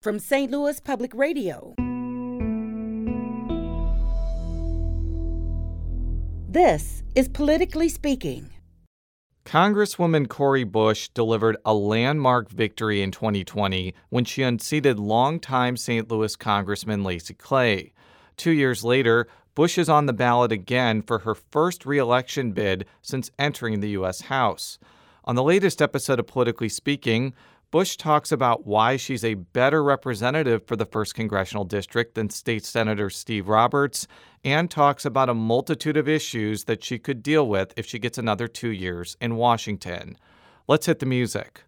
from St. Louis Public Radio. This is Politically Speaking. Congresswoman Cori Bush delivered a landmark victory in 2020 when she unseated longtime St. Louis Congressman Lacy Clay. Two years later, Bush is on the ballot again for her first reelection bid since entering the U.S. House. On the latest episode of Politically Speaking, Bush talks about why she's a better representative for the 1st Congressional District than State Senator Steve Roberts, and talks about a multitude of issues that she could deal with if she gets another two years in Washington. Let's hit the music.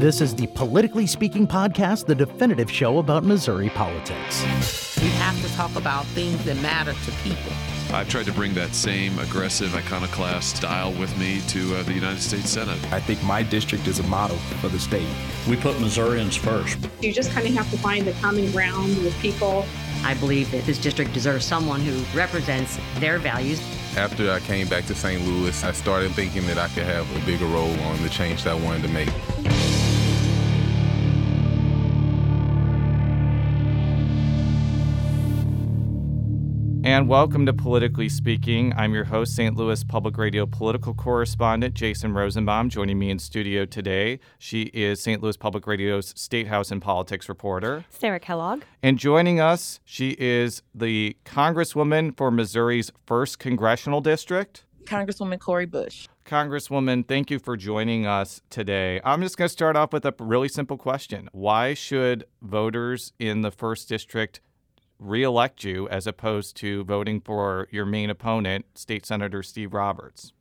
This is the Politically Speaking podcast, the definitive show about Missouri politics. We have to talk about things that matter to people. I've tried to bring that same aggressive iconoclast style with me to uh, the United States Senate. I think my district is a model for the state. We put Missourians first. You just kind of have to find the common ground with people. I believe that this district deserves someone who represents their values. After I came back to St. Louis, I started thinking that I could have a bigger role on the change that I wanted to make. And welcome to Politically Speaking. I'm your host, St. Louis Public Radio political correspondent Jason Rosenbaum. Joining me in studio today, she is St. Louis Public Radio's State House and Politics reporter, Sarah Kellogg. And joining us, she is the Congresswoman for Missouri's 1st Congressional District, Congresswoman Cori Bush. Congresswoman, thank you for joining us today. I'm just going to start off with a really simple question. Why should voters in the 1st District reelect you as opposed to voting for your main opponent, State Senator Steve Roberts?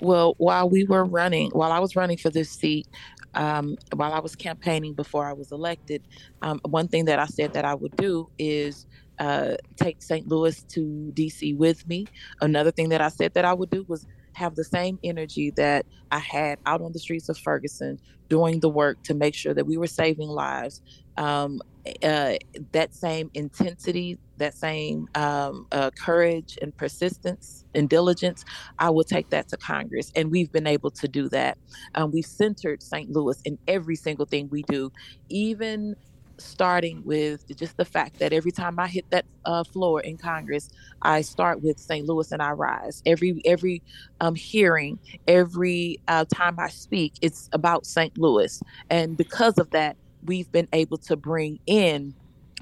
Well, while we were running, while I was running for this seat, um, while I was campaigning before I was elected, um, one thing that I said that I would do is uh, take St. Louis to DC with me. Another thing that I said that I would do was have the same energy that I had out on the streets of Ferguson doing the work to make sure that we were saving lives. Um, uh, that same intensity, that same um, uh, courage and persistence and diligence, I will take that to Congress. And we've been able to do that. Um, we've centered St. Louis in every single thing we do, even starting with just the fact that every time I hit that uh, floor in Congress, I start with St. Louis and I rise. Every every um, hearing, every uh, time I speak, it's about St. Louis, and because of that, we've been able to bring in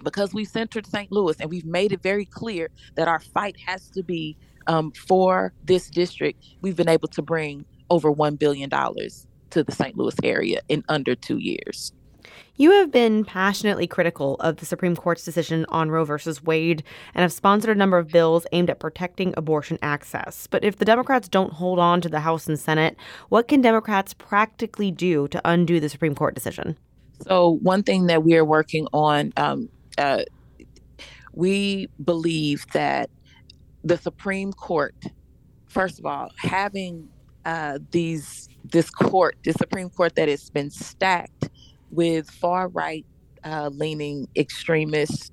because we've centered St. Louis and we've made it very clear that our fight has to be um, for this district. We've been able to bring over $1 billion to the St. Louis area in under two years. You have been passionately critical of the Supreme Court's decision on Roe v. Wade and have sponsored a number of bills aimed at protecting abortion access. But if the Democrats don't hold on to the House and Senate, what can Democrats practically do to undo the Supreme Court decision? So, one thing that we are working on, um, uh, we believe that the Supreme Court, first of all, having uh, these this court, the Supreme Court that has been stacked with far right uh, leaning extremists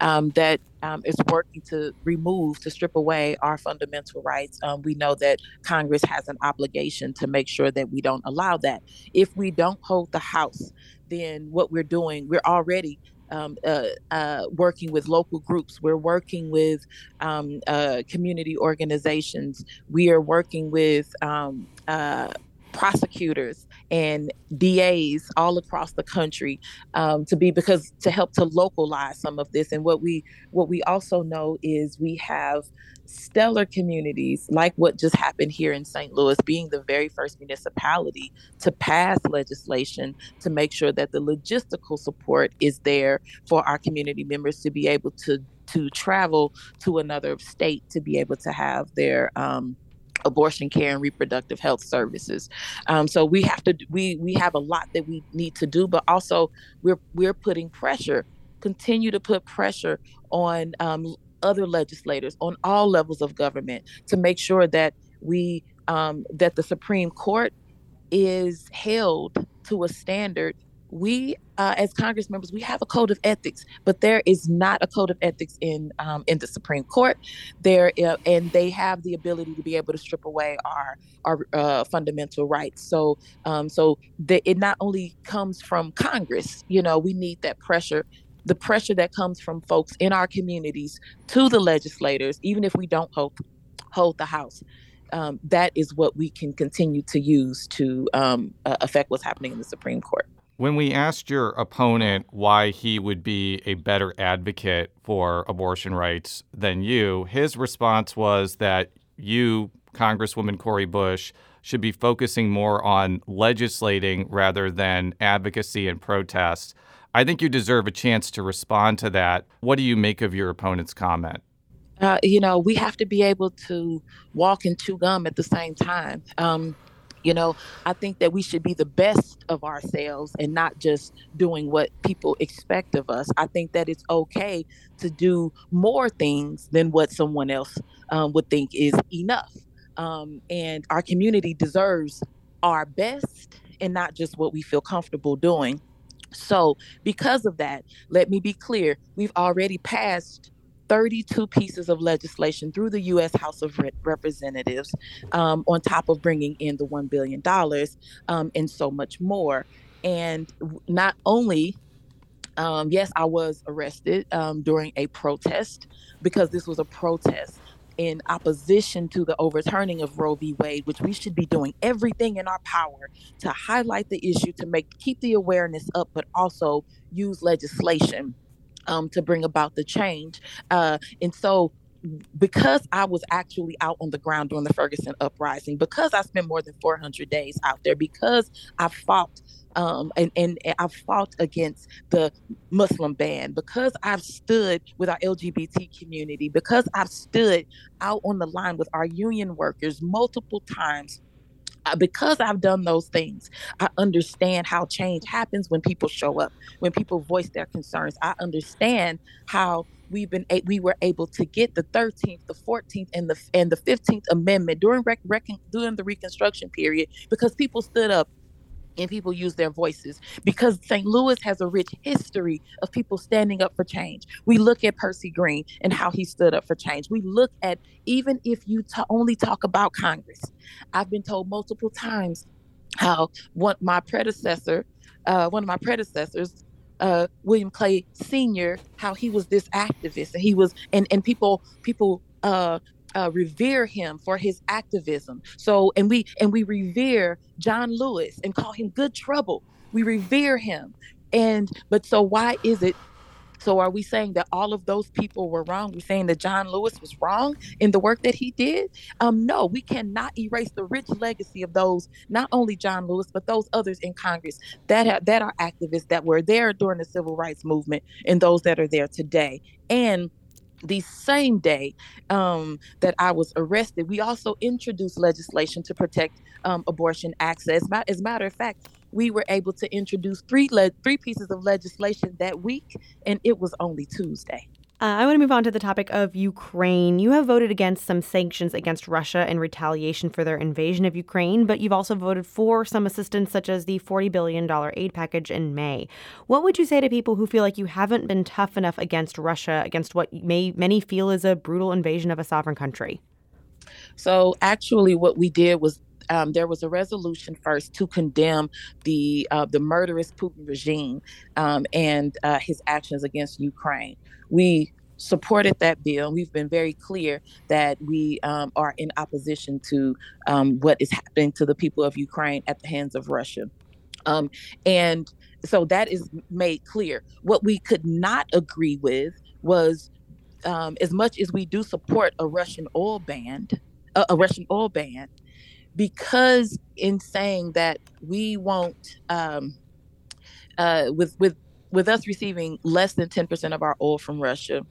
um, that um, is working to remove, to strip away our fundamental rights. Um, we know that Congress has an obligation to make sure that we don't allow that. If we don't hold the House, then what we're doing, we're already um, uh, uh, working with local groups. We're working with um, uh, community organizations. We are working with um, uh, prosecutors and DAs all across the country um, to be because to help to localize some of this. And what we what we also know is we have stellar communities like what just happened here in St. Louis, being the very first municipality to pass legislation to make sure that the logistical support is there for our community members to be able to to travel to another state to be able to have their um, abortion care and reproductive health services. Um, so we have to we we have a lot that we need to do, but also we're we're putting pressure, continue to put pressure on um, other legislators on all levels of government to make sure that we um, that the Supreme Court is held to a standard we uh, as congress members we have a code of ethics but there is not a code of ethics in um, in the supreme court. There uh, and they have the ability to be able to strip away our our uh, fundamental rights. So um, so the, it not only comes from congress you know we need that pressure. The pressure that comes from folks in our communities to the legislators even if we don't hold hold the house um, that is what we can continue to use to um, uh, affect what's happening in the Supreme Court. When we asked your opponent why he would be a better advocate for abortion rights than you, his response was that you, Congresswoman Cori Bush, should be focusing more on legislating rather than advocacy and protest. I think you deserve a chance to respond to that. What do you make of your opponent's comment? Uh, you know, we have to be able to walk and chew gum at the same time. Um, you know, I think that we should be the best of ourselves and not just doing what people expect of us. I think that it's okay to do more things than what someone else um, would think is enough. Um, and our community deserves our best and not just what we feel comfortable doing. So, because of that, let me be clear we've already passed 32 pieces of legislation through the U.S. House of Representatives, um, on top of bringing in the $1 billion um, and so much more. And not only um, yes, I was arrested um, during a protest because this was a protest in opposition to the overturning of Roe v. Wade, which we should be doing everything in our power to highlight the issue, to make keep the awareness up, but also use legislation um, to bring about the change. Uh, and so because I was actually out on the ground during the Ferguson uprising, because I spent more than 400 days out there, because I fought um, and, and, and I've fought against the Muslim ban, because I've stood with our LGBT community, because I've stood out on the line with our union workers multiple times because I've done those things, I understand how change happens when people show up, when people voice their concerns. I understand how we've been we were able to get the 13th, the 14th, and the and the 15th Amendment during rec, rec, during the Reconstruction period because people stood up and people use their voices because St. Louis has a rich history of people standing up for change. We look at Percy Green and how he stood up for change. We look at even if you t- only talk about Congress. I've been told multiple times how one my predecessor, uh, one of my predecessors, uh, William Clay Sr., how he was this activist and he was and and people people uh, uh, revere him for his activism. So, and we and we revere John Lewis and call him good trouble. We revere him, and but so why is it? So are we saying that all of those people were wrong? We're saying that John Lewis was wrong in the work that he did? Um, no, we cannot erase the rich legacy of those, not only John Lewis, but those others in Congress that have, that are activists that were there during the civil rights movement and those that are there today. And the same day um, that I was arrested, we also introduced legislation to protect um, abortion access. As a matter of fact, we were able to introduce three le- three pieces of legislation that week, and it was only Tuesday. Uh, I want to move on to the topic of Ukraine. You have voted against some sanctions against Russia in retaliation for their invasion of Ukraine, but you've also voted for some assistance, such as the $40 billion aid package in May. What would you say to people who feel like you haven't been tough enough against Russia, against what may, many feel is a brutal invasion of a sovereign country? So, actually, what we did was um, there was a resolution first to condemn the uh, the murderous Putin regime um, and uh, his actions against Ukraine we supported that bill. We've been very clear that we um, are in opposition to um, what is happening to the people of Ukraine at the hands of Russia. Um, and so that is made clear. What we could not agree with was um, as much as we do support a Russian oil ban, uh, a Russian oil ban, because in saying that we won't um, uh, with with with us receiving less than 10% of our oil from Russia,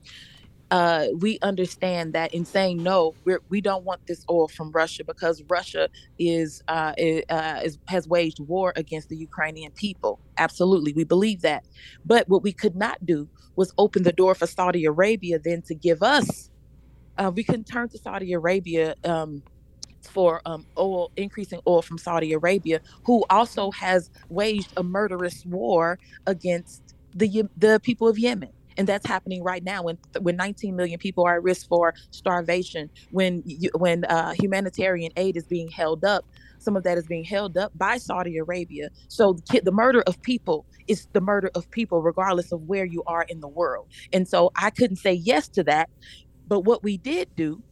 uh, we understand that in saying no, we're, we do not want this oil from Russia because Russia is, uh, uh, is has waged war against the Ukrainian people. Absolutely, we believe that. But what we could not do was open the door for Saudi Arabia then to give us. Uh, we couldn't turn to Saudi Arabia um, for um, oil, increasing oil from Saudi Arabia, who also has waged a murderous war against the the people of Yemen. And that's happening right now when when 19 million people are at risk for starvation, when when uh, humanitarian aid is being held up. Some of that is being held up by Saudi Arabia. So the murder of people is the murder of people, regardless of where you are in the world. And so I couldn't say yes to that. But what we did do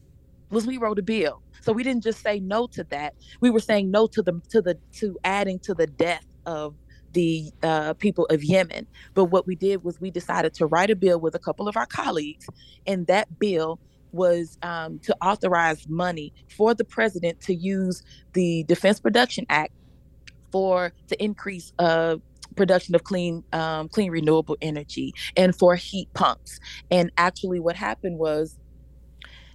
was we wrote a bill so we didn't just say no to that. We were saying no to the to the to adding to the death of the uh, people of Yemen. But what we did was we decided to write a bill with a couple of our colleagues, and that bill was um, to authorize money for the president to use the Defense Production Act for to increase uh, production of clean um, clean renewable energy and for heat pumps. And actually, what happened was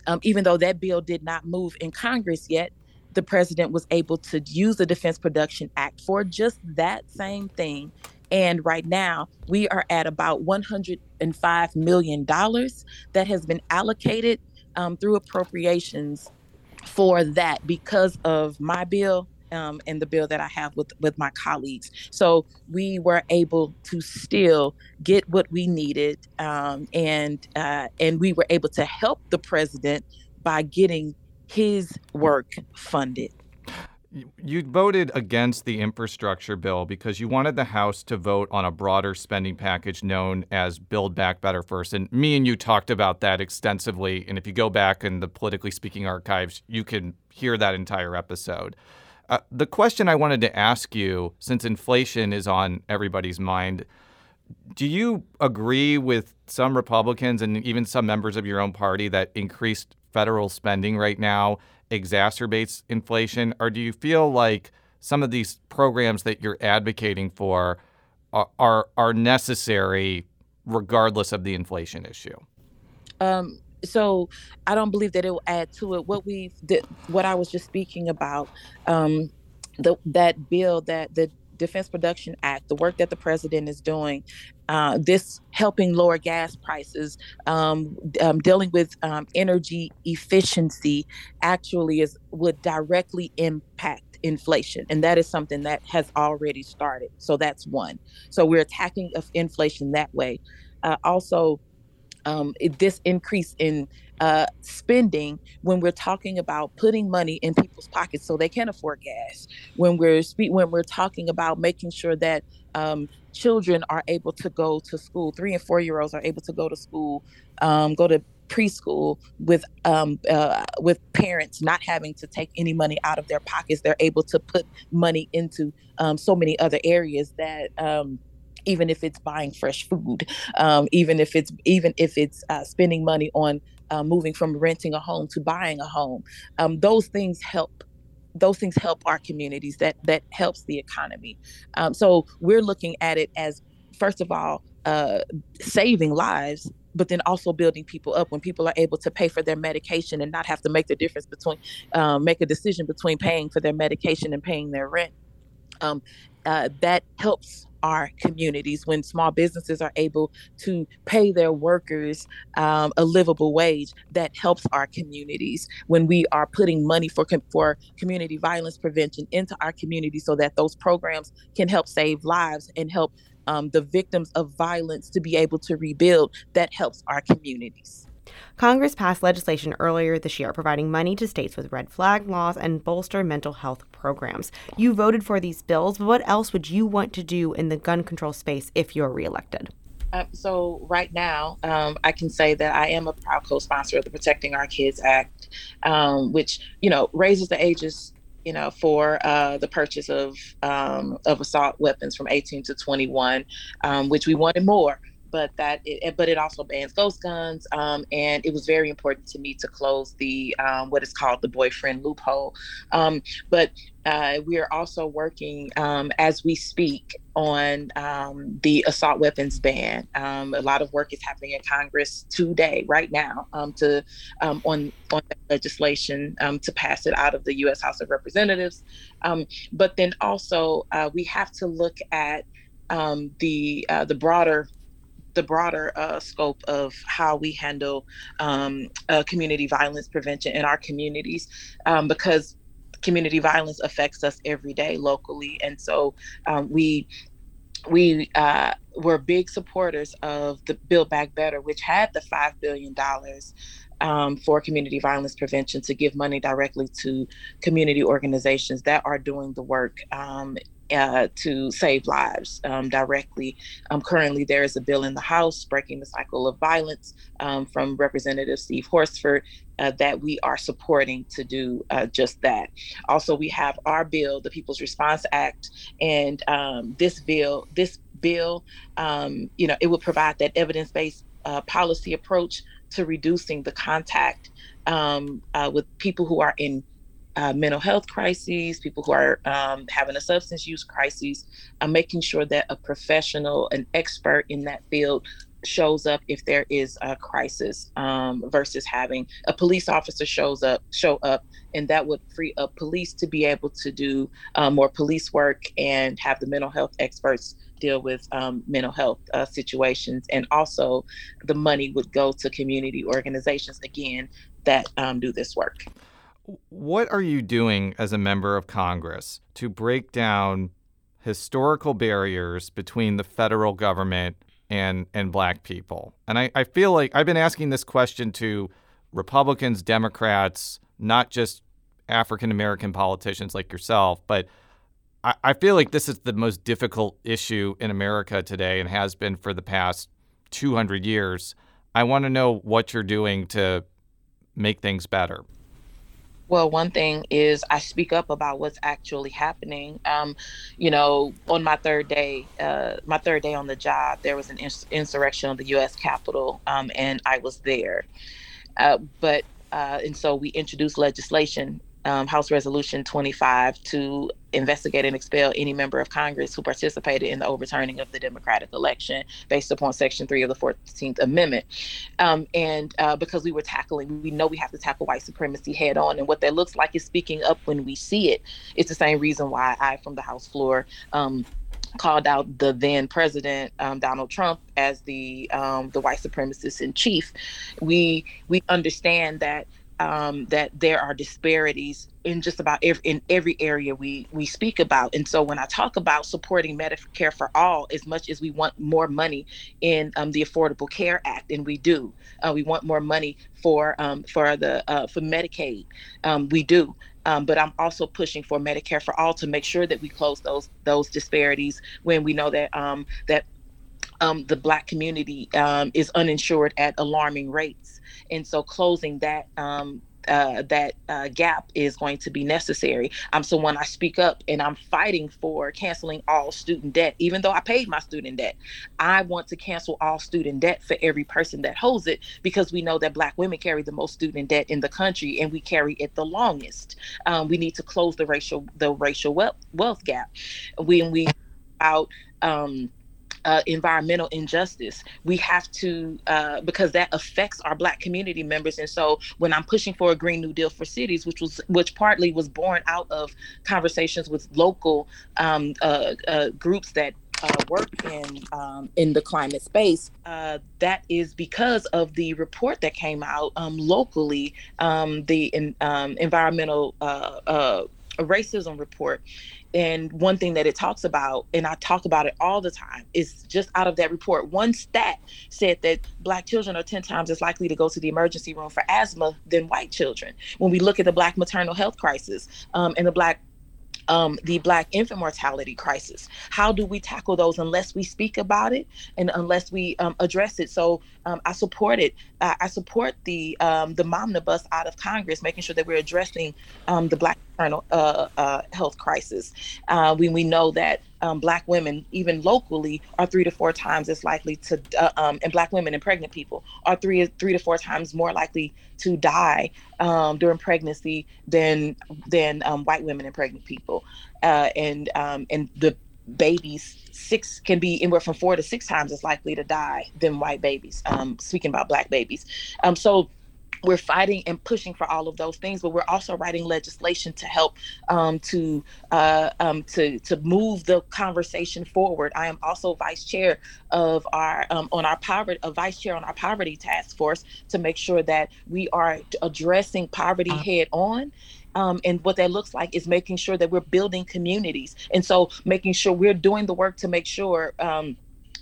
um, even though that bill did not move in Congress yet, the president was able to use the Defense Production Act for just that same thing. And right now, we are at about $105 million that has been allocated um, through appropriations for that because of my bill um, and the bill that I have with with my colleagues. So we were able to still get what we needed, um, and uh, and we were able to help the president by getting his work funded. You voted against the infrastructure bill because you wanted the House to vote on a broader spending package known as Build Back Better First. And me and you talked about that extensively. And if you go back in the politically speaking archives, you can hear that entire episode. Uh, the question I wanted to ask you, since inflation is on everybody's mind, do you agree with some Republicans and even some members of your own party that increased federal spending right now exacerbates inflation? Or do you feel like some of these programs that you're advocating for are, are, are necessary regardless of the inflation issue? Um, so I don't believe that it will add to it. What we what I was just speaking about, um, the that bill that the Defense Production Act, the work that the president is doing, uh, this helping lower gas prices, um, um, dealing with um, energy efficiency, actually is would directly impact inflation, and that is something that has already started. So that's one. So we're attacking inflation that way. Uh, also um, this increase in uh, spending when we're talking about putting money in people's pockets so they can afford gas. When we're spe- when we're talking about making sure that um, children are able to go to school, three and four year olds are able to go to school, um, go to preschool with um, uh, with parents not having to take any money out of their pockets. They're able to put money into um, so many other areas that um, even if it's buying fresh food, um, even if it's even if it's uh, spending money on uh, moving from renting a home to buying a home. Um, those things help. Those things help our communities. That that helps the economy. Um, so we're looking at it as first of all uh, saving lives but then also building people up when people are able to pay for their medication and not have to make the difference between um, make a decision between paying for their medication and paying their rent um, uh, that helps our communities when small businesses are able to pay their workers um, a livable wage that helps our communities. When we are putting money for for community violence prevention into our community so that those programs can help save lives and help um, the victims of violence to be able to rebuild that helps our communities Congress passed legislation earlier this year providing money to states with red flag laws and bolster mental health programs. You voted for these bills, but what else would you want to do in the gun control space if you're reelected? Uh, so right now, um, I can say that I am a proud co-sponsor of the Protecting Our Kids Act, um, which you know raises the ages you know, for uh, the purchase of um, of assault weapons from 18 to 21, um, which we wanted more but that it, but it also bans ghost guns. Um, and it was very important to me to close the um, what is called the boyfriend loophole. Um, but uh, we are also working um, as we speak on um, the assault weapons ban. Um, a lot of work is happening in Congress today, right now, to on on legislation to pass it out of the U.S. House of Representatives. but then also uh, we have to look at the uh, the broader the broader uh, scope of how we handle um, uh, community violence prevention in our communities um, because community violence affects us every day locally, and so um, we we uh, were big supporters of the Build Back Better, which had the five billion dollars um, for community violence prevention to give money directly to community organizations that are doing the work um, uh, to save lives um, directly. Um, currently, there is a bill in the House breaking the cycle of violence um, from Representative Steve Horsford uh, that we are supporting to do uh, just that. Also, we have our bill, the People's Response Act, and um, this bill, this bill, um, you know, it will provide that evidence-based uh, policy approach to reducing the contact um, uh, with people who are in uh, mental health crises, people who are um, having a substance use crisis, uh, making sure that a professional, an expert in that field shows up if there is a crisis um, versus having a police officer shows up show up and that would free up police to be able to do uh, more police work and have the mental health experts deal with um, mental health uh, situations. And also the money would go to community organizations again that um, do this work what are you doing as a member of Congress to break down historical barriers between the federal government and and black people? And I, I feel like I've been asking this question to Republicans, Democrats, not just African American politicians like yourself, but I, I feel like this is the most difficult issue in America today and has been for the past 200 years. I want to know what you're doing to make things better. Well, one thing is I speak up about what's actually happening. Um, you know, on my third day, uh, my third day on the job, there was an ins- insurrection on the U.S. Capitol, um, and I was there. Uh, but uh, and so we introduced legislation um, House Resolution 25 to investigate and expel any member of Congress who participated in the overturning of the Democratic election based upon Section 3 of the 14th Amendment. Um, and uh, because we were tackling, we know we have to tackle white supremacy head on. And what that looks like is speaking up when we see it. It's the same reason why I, from the House floor, um, called out the then president um, Donald Trump as the um, the white supremacist in chief. We we understand that um, that there are disparities in just about every in every area we we speak about. And so when i talk about supporting medicare for all as much as we want more money in um, the affordable care act and we do uh, we want more money for um, for the uh, for medicaid um, we do. Um, but I'm also pushing for Medicare for all to make sure that we close those those disparities when we know that um, that um, the Black community um, is uninsured at alarming rates, and so closing that um, uh, that uh, gap is going to be necessary. Um, so when I speak up and I'm fighting for canceling all student debt, even though I paid my student debt, I want to cancel all student debt for every person that holds it because we know that Black women carry the most student debt in the country and we carry it the longest. Um, we need to close the racial the racial wealth, wealth gap. When we out um, uh, environmental injustice. We have to, uh, because that affects our Black community members. And so when I'm pushing for a Green New Deal for cities, which was which partly was born out of conversations with local um, uh, uh groups that uh, work in um, in the climate space. Uh, that is because of the report that came out um, locally, um, the in, um, environmental uh, racism report, and one thing that it talks about, and I talk about it all the time, is just out of that report. One stat said that Black children are 10 times as likely to go to the emergency room for asthma than white children. When we look at the Black maternal health crisis um, and the Black um, the Black infant mortality crisis. How do we tackle those unless we speak about it and unless we um, address it? So um, I support it. Uh, I support the um, the Momnibus out of Congress, making sure that we're addressing um, the Black maternal uh, uh, health crisis. Uh, when we know that um, Black women, even locally, are three to four times as likely to, uh, um, and Black women and pregnant people are three three to four times more likely to die um, during pregnancy than than um, white women and pregnant people, uh, and um, and the babies six can be anywhere from four to six times as likely to die than white babies. Um, speaking about Black babies, so we're fighting and pushing for all of those things, but we're also writing legislation to help um, to uh, um, to to move the conversation forward. I am also vice chair of our um, on our poverty, a vice chair on our poverty task force to make sure that we are addressing poverty uh-huh. head on Um, and what that looks like is making sure that we're building communities. And so making sure we're doing the work to make sure. Um,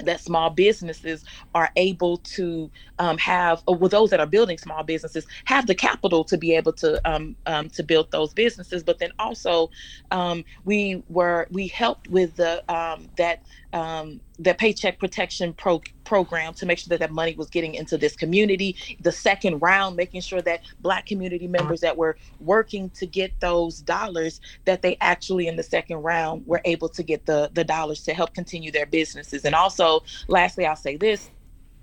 that small businesses are able to um, have, or those that are building small businesses have the capital to be able to um, um, to build those businesses. But then also, um, we were we helped with the um, that um, the paycheck protection pro- program to make sure that that money was getting into this community. The second round, making sure that Black community members that were working to get those dollars, that they actually in the second round were able to get the the dollars to help continue their businesses. And also, lastly, I'll say this: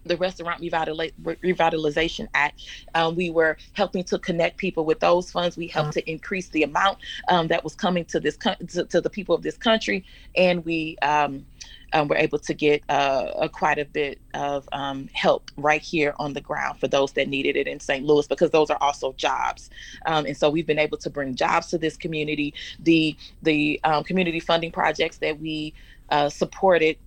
the Restaurant Revitalization Act. Um, we were helping to connect people with those funds. We helped to increase the amount um, that was coming to this to, to, the people of this country, and we um, um, we're able to get uh, a, quite a bit of um, help right here on the ground for those that needed it in St. Louis because those are also jobs, um, and so we've been able to bring jobs to this community. The the um, community funding projects that we uh, supported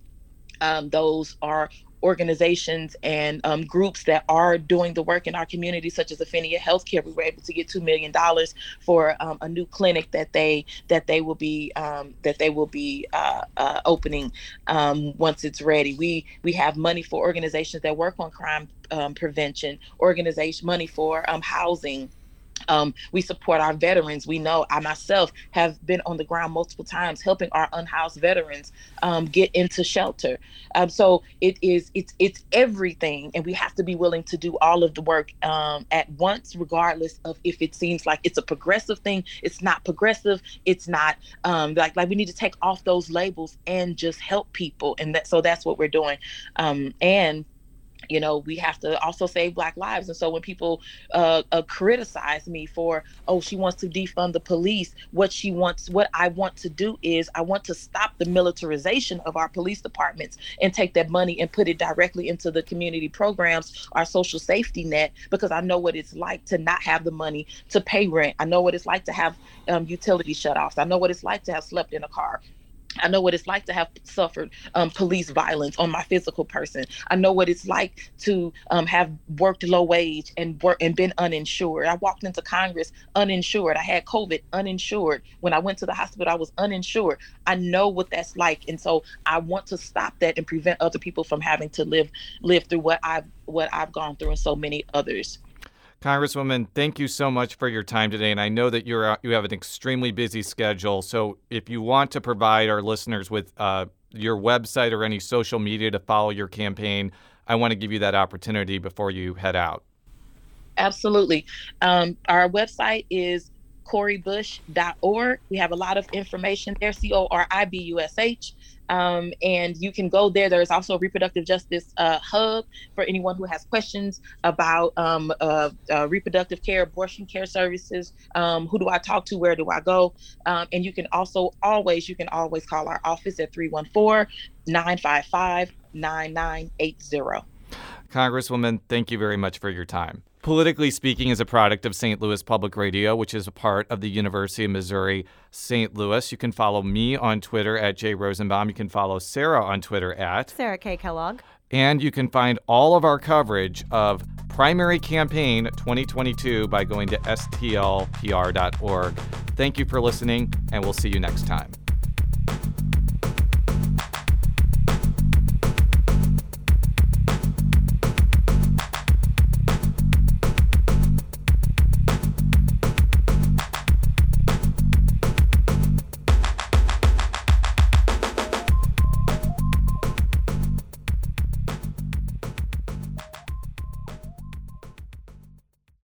um, those are organizations and um, groups that are doing the work in our community, such as Affinia Healthcare. We were able to get two million dollars for um, a new clinic that they that they will be um, that they will be uh, uh, opening um, once it's ready. We we have money for organizations that work on crime um, prevention, organization money for um, housing. Um, we support our veterans. We know I myself have been on the ground multiple times helping our unhoused veterans um, get into shelter. Um, so it is it's it's everything, and we have to be willing to do all of the work um, at once, regardless of if it seems like it's a progressive thing. It's not progressive. It's not um, like like we need to take off those labels and just help people, and that so that's what we're doing. Um, and you know we have to also save black lives. And so when people uh, uh, criticize me for oh she wants to defund the police what she wants what i want to do is i want to stop the militarization of our police departments and take that money and put it directly into the community programs our social safety net because i know what it's like to not have the money to pay rent. I know what it's like to have um, utility shutoffs. I know what it's like to have slept in a car I know what it's like to have suffered um, police violence on my physical person. I know what it's like to um, have worked low wage and work and been uninsured. I walked into Congress uninsured. I had COVID uninsured. When I went to the hospital, I was uninsured. I know what that's like, and so I want to stop that and prevent other people from having to live live through what I've what I've gone through and so many others. Congresswoman, thank you so much for your time today. And I know that you're you have an extremely busy schedule. So if you want to provide our listeners with uh, your website or any social media to follow your campaign, I want to give you that opportunity before you head out. Absolutely. Um, our website is coribush.org. We have a lot of information there, C O R I B U S H. Um, and you can go there. There's also a reproductive justice uh, hub for anyone who has questions about um, uh, uh, reproductive care, abortion care services. Um, who do I talk to? Where do I go? Um, and you can also always, you can always call our office at 314 955 9980. Congresswoman, thank you very much for your time. Politically Speaking is a product of St. Louis Public Radio, which is a part of the University of Missouri St. Louis. You can follow me on Twitter at Jay Rosenbaum. You can follow Sarah on Twitter at Sarah K. Kellogg. And you can find all of our coverage of Primary Campaign 2022 by going to stlpr.org. Thank you for listening, and we'll see you next time.